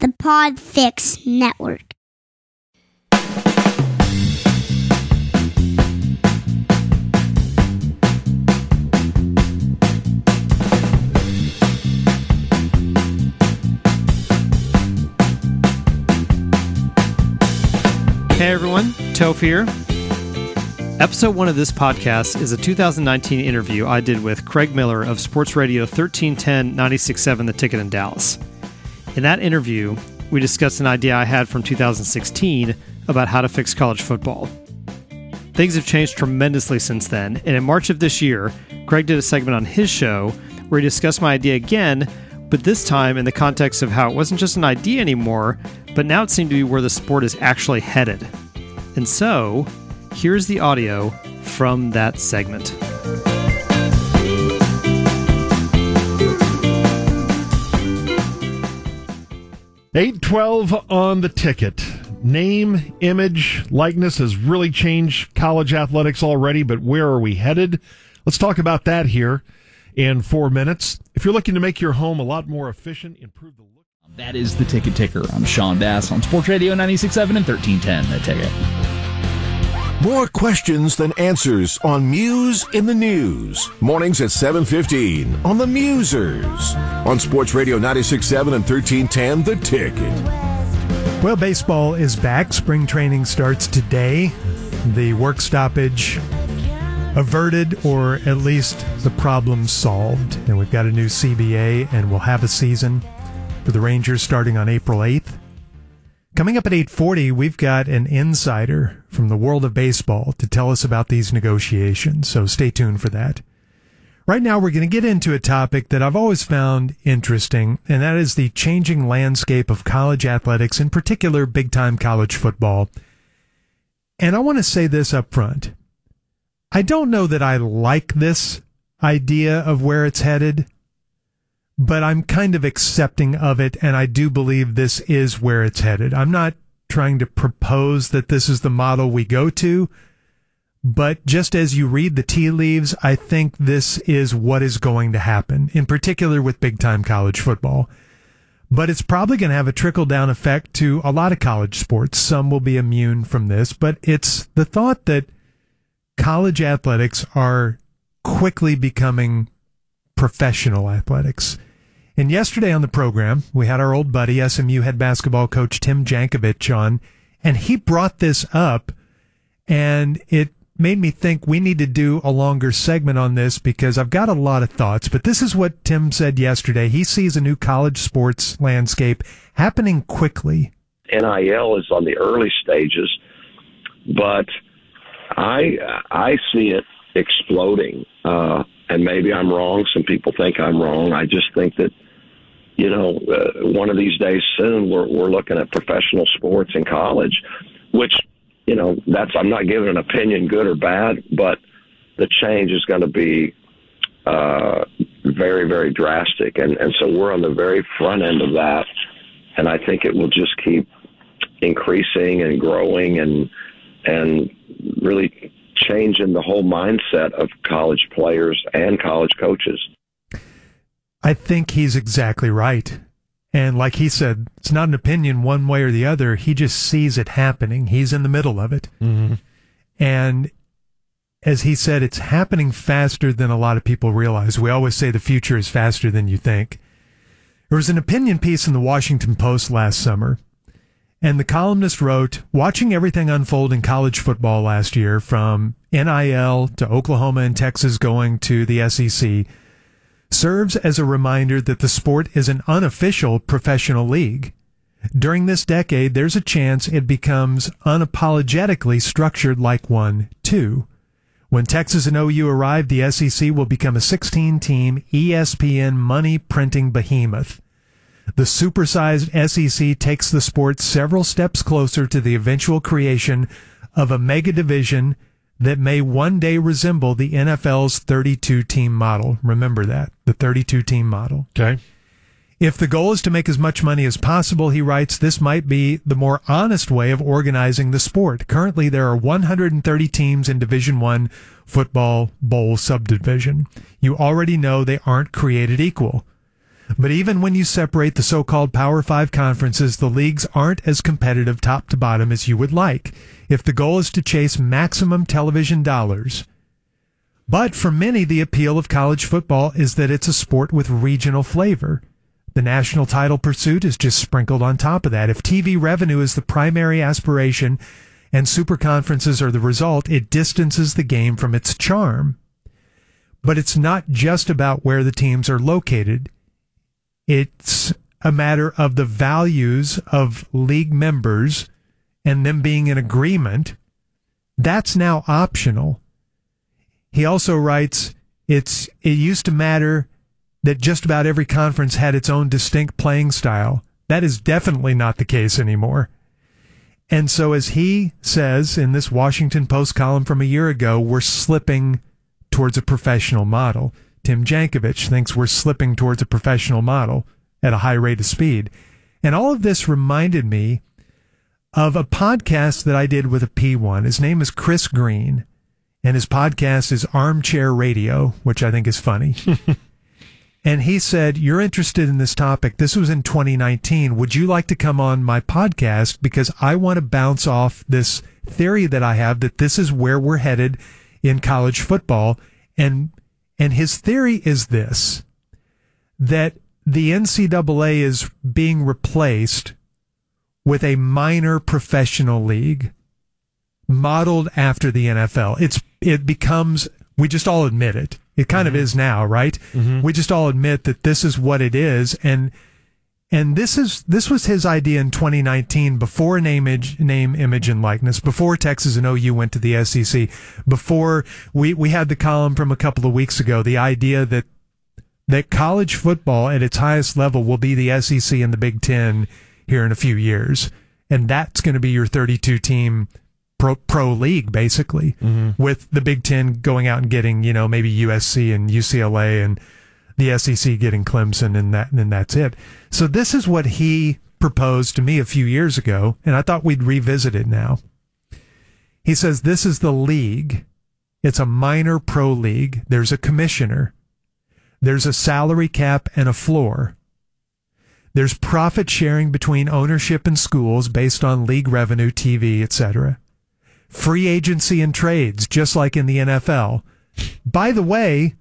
the Podfix Network. Hey everyone, Toph here. Episode one of this podcast is a 2019 interview I did with Craig Miller of Sports Radio 1310 967 The Ticket in Dallas. In that interview, we discussed an idea I had from 2016 about how to fix college football. Things have changed tremendously since then, and in March of this year, Craig did a segment on his show where he discussed my idea again, but this time in the context of how it wasn't just an idea anymore, but now it seemed to be where the sport is actually headed. And so, here's the audio from that segment. Eight twelve on the ticket. Name, image, likeness has really changed college athletics already, but where are we headed? Let's talk about that here in four minutes. If you're looking to make your home a lot more efficient, improve the look. That is the ticket ticker. I'm Sean Bass on Sports Radio 96.7 and 1310. The ticket. More questions than answers on Muse in the News. Mornings at 7:15 on the Musers on Sports Radio 96.7 and 1310 The Ticket. Well, baseball is back. Spring training starts today. The work stoppage averted, or at least the problem solved. And we've got a new CBA, and we'll have a season for the Rangers starting on April 8th. Coming up at 8:40, we've got an insider from the world of baseball to tell us about these negotiations. So stay tuned for that. Right now, we're going to get into a topic that I've always found interesting, and that is the changing landscape of college athletics, in particular, big time college football. And I want to say this up front. I don't know that I like this idea of where it's headed, but I'm kind of accepting of it, and I do believe this is where it's headed. I'm not trying to propose that this is the model we go to. But just as you read the tea leaves, I think this is what is going to happen, in particular with big time college football. But it's probably going to have a trickle down effect to a lot of college sports. Some will be immune from this, but it's the thought that college athletics are quickly becoming professional athletics. And yesterday on the program, we had our old buddy, SMU head basketball coach Tim Jankovich on, and he brought this up and it made me think we need to do a longer segment on this because I've got a lot of thoughts. But this is what Tim said yesterday. He sees a new college sports landscape happening quickly. NIL is on the early stages, but I I see it exploding. Uh, and maybe I'm wrong. Some people think I'm wrong. I just think that you know uh, one of these days soon we're we're looking at professional sports in college, which you know, that's I'm not giving an opinion, good or bad, but the change is going to be uh, very, very drastic, and and so we're on the very front end of that, and I think it will just keep increasing and growing and and really changing the whole mindset of college players and college coaches. I think he's exactly right. And like he said, it's not an opinion one way or the other. He just sees it happening. He's in the middle of it. Mm-hmm. And as he said, it's happening faster than a lot of people realize. We always say the future is faster than you think. There was an opinion piece in the Washington Post last summer, and the columnist wrote, watching everything unfold in college football last year from NIL to Oklahoma and Texas going to the SEC serves as a reminder that the sport is an unofficial professional league. During this decade, there's a chance it becomes unapologetically structured like one, too. When Texas and OU arrive, the SEC will become a 16 team ESPN money printing behemoth. The supersized SEC takes the sport several steps closer to the eventual creation of a mega division that may one day resemble the NFL's 32 team model. Remember that, the 32 team model. Okay. If the goal is to make as much money as possible, he writes, this might be the more honest way of organizing the sport. Currently, there are 130 teams in Division One football bowl subdivision. You already know they aren't created equal. But even when you separate the so called Power Five conferences, the leagues aren't as competitive top to bottom as you would like if the goal is to chase maximum television dollars. But for many, the appeal of college football is that it's a sport with regional flavor. The national title pursuit is just sprinkled on top of that. If TV revenue is the primary aspiration and super conferences are the result, it distances the game from its charm. But it's not just about where the teams are located. It's a matter of the values of league members and them being in agreement. That's now optional. He also writes, it's, it used to matter that just about every conference had its own distinct playing style. That is definitely not the case anymore. And so, as he says in this Washington Post column from a year ago, we're slipping towards a professional model. Tim Jankovich thinks we're slipping towards a professional model at a high rate of speed. And all of this reminded me of a podcast that I did with a P1. His name is Chris Green, and his podcast is Armchair Radio, which I think is funny. and he said, You're interested in this topic. This was in 2019. Would you like to come on my podcast? Because I want to bounce off this theory that I have that this is where we're headed in college football. And, and his theory is this that the NCAA is being replaced with a minor professional league modeled after the NFL. It's, it becomes, we just all admit it. It kind mm-hmm. of is now, right? Mm-hmm. We just all admit that this is what it is. And, and this is this was his idea in 2019 before name image, name image and likeness before Texas and OU went to the SEC before we we had the column from a couple of weeks ago the idea that that college football at its highest level will be the SEC and the Big 10 here in a few years and that's going to be your 32 team pro pro league basically mm-hmm. with the Big 10 going out and getting you know maybe USC and UCLA and the SEC getting Clemson and that and that's it. So this is what he proposed to me a few years ago, and I thought we'd revisit it now. He says this is the league. It's a minor pro league. There's a commissioner. There's a salary cap and a floor. There's profit sharing between ownership and schools based on league revenue, TV, etc. Free agency and trades, just like in the NFL. By the way,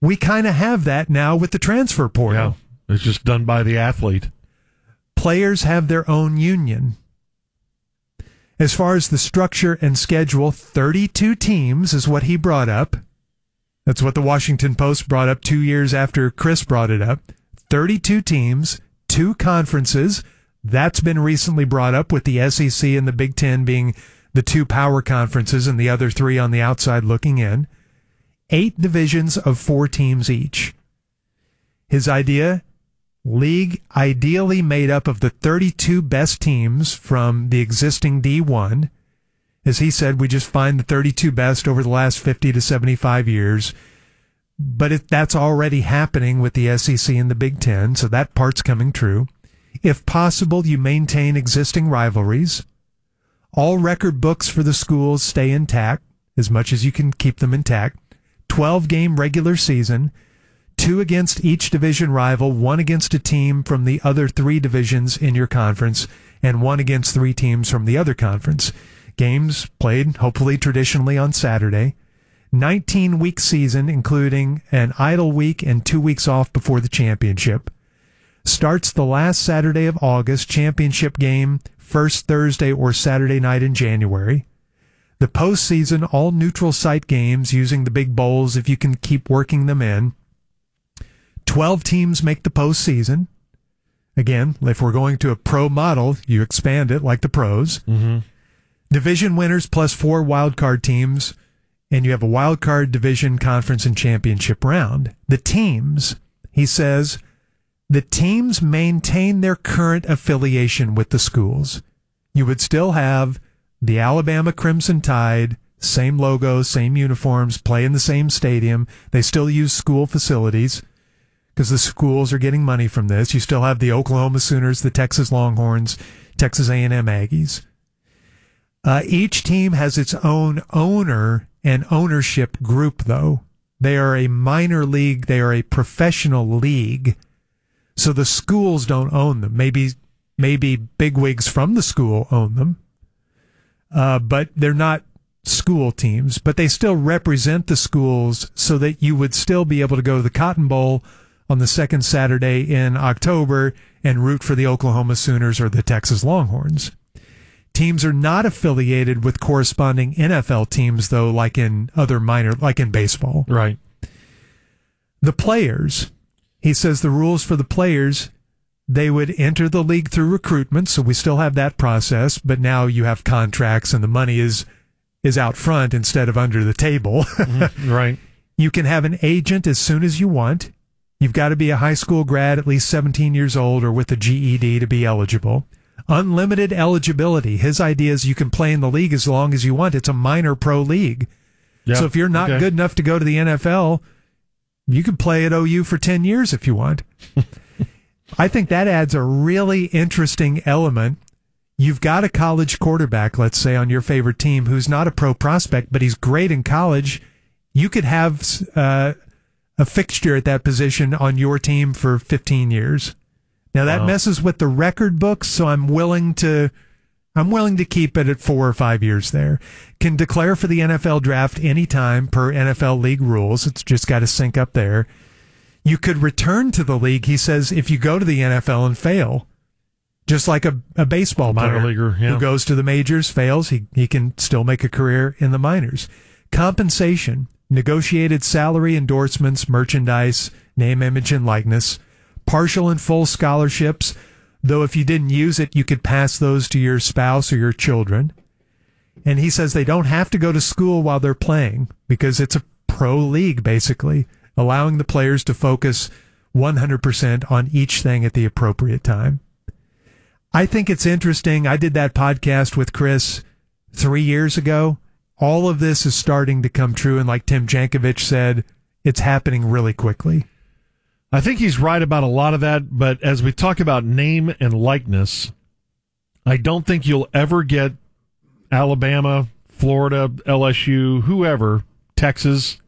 we kind of have that now with the transfer portal. Yeah, it's just done by the athlete. Players have their own union. As far as the structure and schedule, 32 teams is what he brought up. That's what the Washington Post brought up two years after Chris brought it up. 32 teams, two conferences. That's been recently brought up with the SEC and the Big Ten being the two power conferences and the other three on the outside looking in eight divisions of four teams each. His idea league ideally made up of the 32 best teams from the existing D1. As he said, we just find the 32 best over the last 50 to 75 years. But it, that's already happening with the SEC and the Big Ten, so that part's coming true. If possible, you maintain existing rivalries. All record books for the schools stay intact as much as you can keep them intact. 12 game regular season, two against each division rival, one against a team from the other three divisions in your conference, and one against three teams from the other conference. Games played, hopefully traditionally, on Saturday. 19 week season, including an idle week and two weeks off before the championship. Starts the last Saturday of August, championship game first Thursday or Saturday night in January. The postseason, all neutral site games using the big bowls if you can keep working them in. 12 teams make the postseason. Again, if we're going to a pro model, you expand it like the pros. Mm-hmm. Division winners plus four wildcard teams, and you have a wildcard division conference and championship round. The teams, he says, the teams maintain their current affiliation with the schools. You would still have the Alabama Crimson Tide, same logo, same uniforms, play in the same stadium. They still use school facilities because the schools are getting money from this. You still have the Oklahoma Sooners, the Texas Longhorns, Texas A&M Aggies. Uh, each team has its own owner and ownership group, though. They are a minor league. They are a professional league. So the schools don't own them. Maybe maybe bigwigs from the school own them, uh, but they're not school teams. But they still represent the schools, so that you would still be able to go to the Cotton Bowl on the second Saturday in October and root for the Oklahoma Sooners or the Texas Longhorns. Teams are not affiliated with corresponding NFL teams, though, like in other minor, like in baseball. Right. The players, he says the rules for the players, they would enter the league through recruitment. So we still have that process, but now you have contracts and the money is, is out front instead of under the table. Mm-hmm. Right. You can have an agent as soon as you want. You've got to be a high school grad, at least 17 years old or with a GED to be eligible. Unlimited eligibility. His idea is you can play in the league as long as you want. It's a minor pro league. Yeah. So if you're not Okay. good enough to go to the NFL, you can play at OU for 10 years if you want. I think that adds a really interesting element. You've got a college quarterback, let's say, on your favorite team who's not a pro prospect, but he's great in college. You could have uh, a fixture at that position on your team for 15 years. Now that Wow. messes with the record books, so I'm willing to I'm willing to keep it at 4 or 5 years there. Can declare for the NFL draft anytime per NFL league rules. It's just got to sync up there. You could return to the league, he says, if you go to the NFL and fail. Just like a, a baseball Minor leaguer, yeah. who goes to the majors, fails, he, he can still make a career in the minors. Compensation, negotiated salary endorsements, merchandise, name, image, and likeness, partial and full scholarships, though if you didn't use it, you could pass those to your spouse or your children. And he says they don't have to go to school while they're playing because it's a pro league, basically, allowing the players to focus 100% on each thing at the appropriate time. I think it's interesting. I did that podcast with Chris three years ago. All of this is starting to come true. And like Tim Jankovich said, it's happening really quickly. I think he's right about a lot of that, but as we talk about name and likeness, I don't think you'll ever get Alabama, Florida, LSU, whoever, Texas,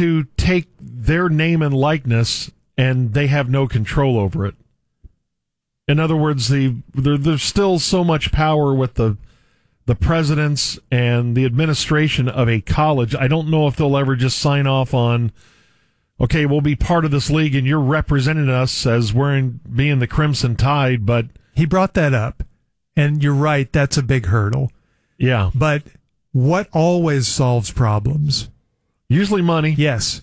to take their name and likeness and they have no control over it. In other words, the there, there's still so much power with the the presidents and the administration of a college. I don't know if they'll ever just sign off on okay, we'll be part of this league and you're representing us as wearing being the Crimson Tide, but He brought that up. And you're right, that's a big hurdle. yeah, But what always solves problems? Usually money. Yes.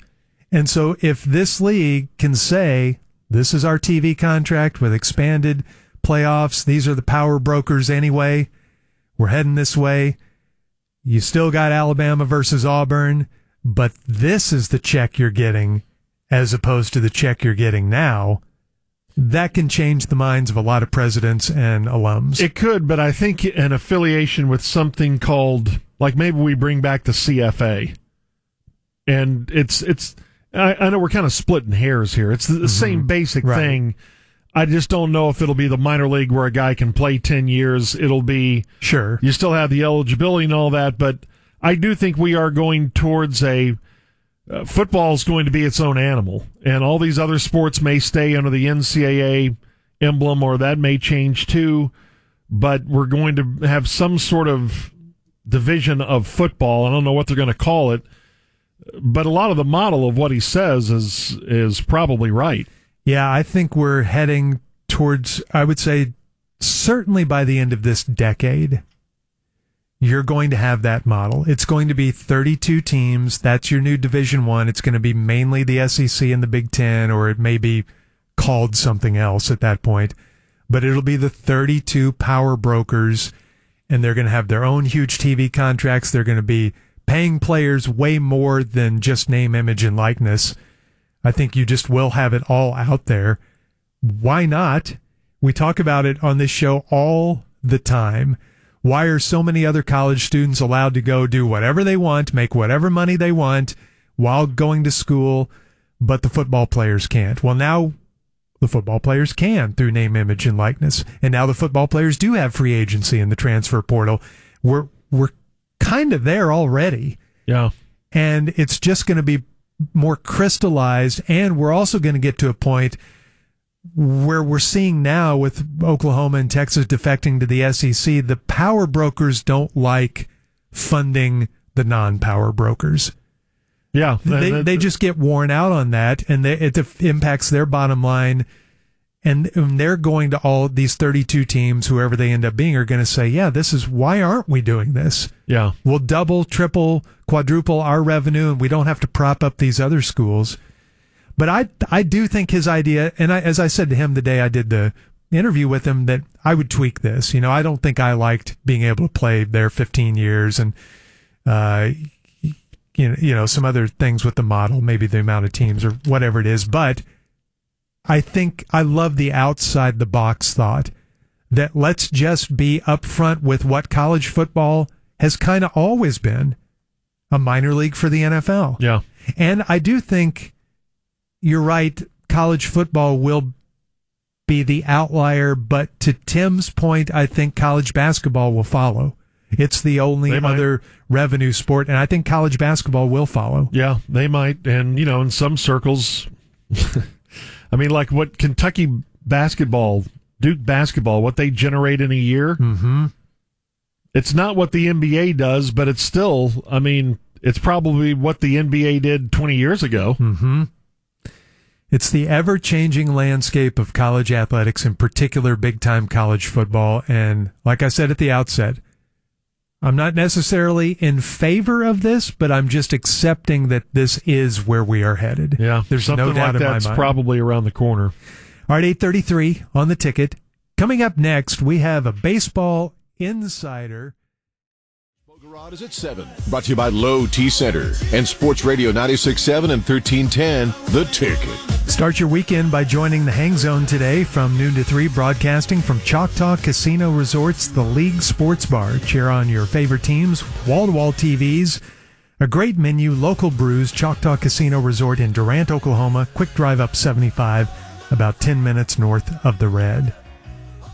And so if this league can say, this is our TV contract with expanded playoffs, these are the power brokers anyway, we're heading this way. You still got Alabama versus Auburn, but this is the check you're getting as opposed to the check you're getting now. That can change the minds of a lot of presidents and alums. It could, but I think an affiliation with something called like maybe we bring back the CFA, and it's it's. I, I know we're kind of splitting hairs here. It's the, the same basic Right. thing. I just don't know if it'll be the minor league where a guy can play ten years. It'll be sure. you still have the eligibility and all that, but I do think we are going towards a uh, football is going to be its own animal, and all these other sports may stay under the NCAA emblem, or that may change too. But we're going to have some sort of division of football. I don't know what they're going to call it, but a lot of the model of what he says is is probably right. Yeah, I think we're heading towards, I would say, certainly by the end of this decade, you're going to have that model. It's going to be 32 teams. That's your new Division One. It's going to be mainly the SEC and the Big Ten, or it may be called something else at that point. But it'll be the 32 power brokers, and they're going to have their own huge TV contracts. They're going to be paying players way more than just name, image, and likeness. I think you just will have it all out there. Why not? We talk about it on this show all the time. Why are so many other college students allowed to go do whatever they want, make whatever money they want while going to school, but the football players can't? Well, now the football players can through name, image, and likeness. And now the football players do have free agency in the transfer portal. We're, we're kind of there already Yeah. and it's just going to be more crystallized and we're also going to get to a point where we're seeing now with Oklahoma and Texas defecting to the SEC, the power brokers don't like funding the non-power brokers. Yeah, They, they just get worn out on that, and they, it impacts their bottom line. And, and they're going to all these 32 teams, whoever they end up being, are going to say, yeah, this is why aren't we doing this? yeah. We'll double, triple, quadruple our revenue, and we don't have to prop up these other schools. But I, I do think his idea, and I, as I said to him the day I did the interview with him, that I would tweak this. You know, I don't think I liked being able to play there 15 years and, uh, you know, you know, some other things with the model, maybe the amount of teams or whatever it is. But I think I love the outside the box thought that let's just be upfront with what college football has kind of always been a minor league for the NFL. Yeah. And I do think you're right. College football will be the outlier, but to Tim's point, I think college basketball will follow. It's the only They might. other revenue sport, and I think college basketball will follow. Yeah, they might. And, you know, in some circles, mean, like what Kentucky basketball, Duke basketball, what they generate in a year, Mm-hmm. it's not what the NBA does, but it's still, I mean, it's probably what the NBA did 20 years ago. Mm-hmm. It's the ever changing landscape of college athletics, in particular big time college football. And like I said at the outset, I'm not necessarily in favor of this, but I'm just accepting that this is where we are headed. Yeah, There's something no doubt like in my that's mind. probably around the corner. All right, 833 on the ticket. Coming up next, we have a baseball insider. Garage is at 7. Brought to you by Low T Center and Sports Radio 96.7 and 1310, The Ticket. Start your weekend by joining the Hang Zone today from noon to 3, broadcasting from Choctaw Casino Resorts, the League Sports Bar. Cheer on your favorite teams, wall to wall TVs, a great menu, local brews, Choctaw Casino Resort in Durant, Oklahoma. Quick drive up 75, about 10 minutes north of the red.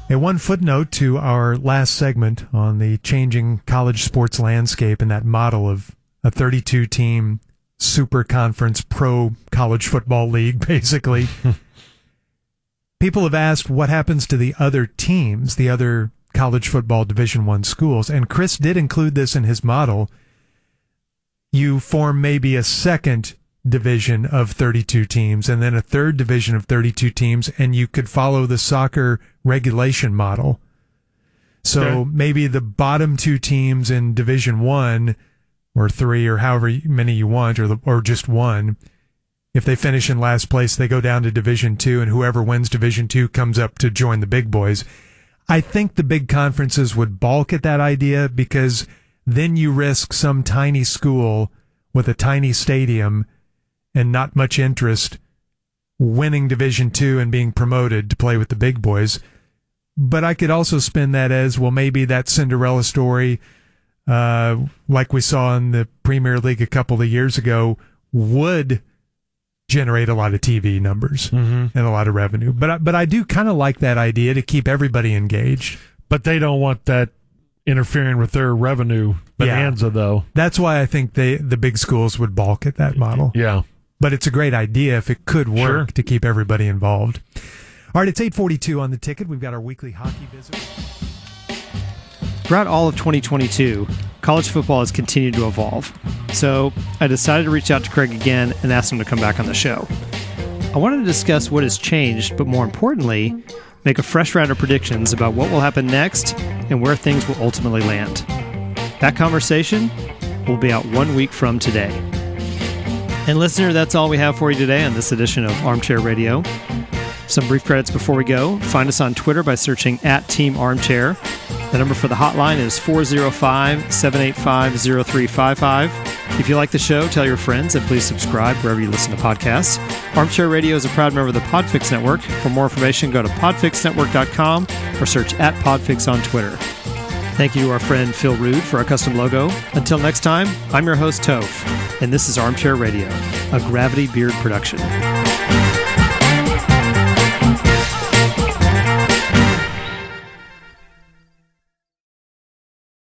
A one footnote to our last segment on the changing college sports landscape and that model of a 32 team super conference pro college football league, basically. People have asked what happens to the other teams, the other college football division one schools. And Chris did include this in his model. You form maybe a second division of 32 teams and then a third division of 32 teams, and you could follow the soccer regulation model. So Okay. maybe the bottom two teams in Division One or three or however many you want, or the, or just one. If they finish in last place, they go down to Division Two, and whoever wins Division Two comes up to join the big boys. I think the big conferences would balk at that idea because then you risk some tiny school with a tiny stadium and not much interest winning Division Two and being promoted to play with the big boys. But I could also spin that as well. Maybe that Cinderella story, uh, like we saw in the Premier League a couple of years ago, would generate a lot of TV numbers and a lot of revenue. But I, but I do kind of like that idea to keep everybody engaged. But they don't want that interfering with their revenue bonanza, though. That's why I think they the big schools would balk at that model. Yeah. But it's a great idea if it could work Sure. to keep everybody involved. All right, it's 842 on the ticket. We've got our weekly hockey visit. Throughout all of 2022, college football has continued to evolve. So I decided to reach out to Craig again and ask him to come back on the show. I wanted to discuss what has changed, but more importantly, make a fresh round of predictions about what will happen next and where things will ultimately land. That conversation will be out one week from today. And listener, that's all we have for you today on this edition of Armchair Radio. Some brief credits before we go. Find us on Twitter by searching at Team Armchair. The number for the hotline is 405 785 0355. If you like the show, tell your friends and please subscribe wherever you listen to podcasts. Armchair Radio is a proud member of the Podfix Network. For more information, go to podfixnetwork.com or search at Podfix on Twitter. Thank you to our friend Phil Rude for our custom logo. Until next time, I'm your host, Toph, and this is Armchair Radio, a Gravity Beard production.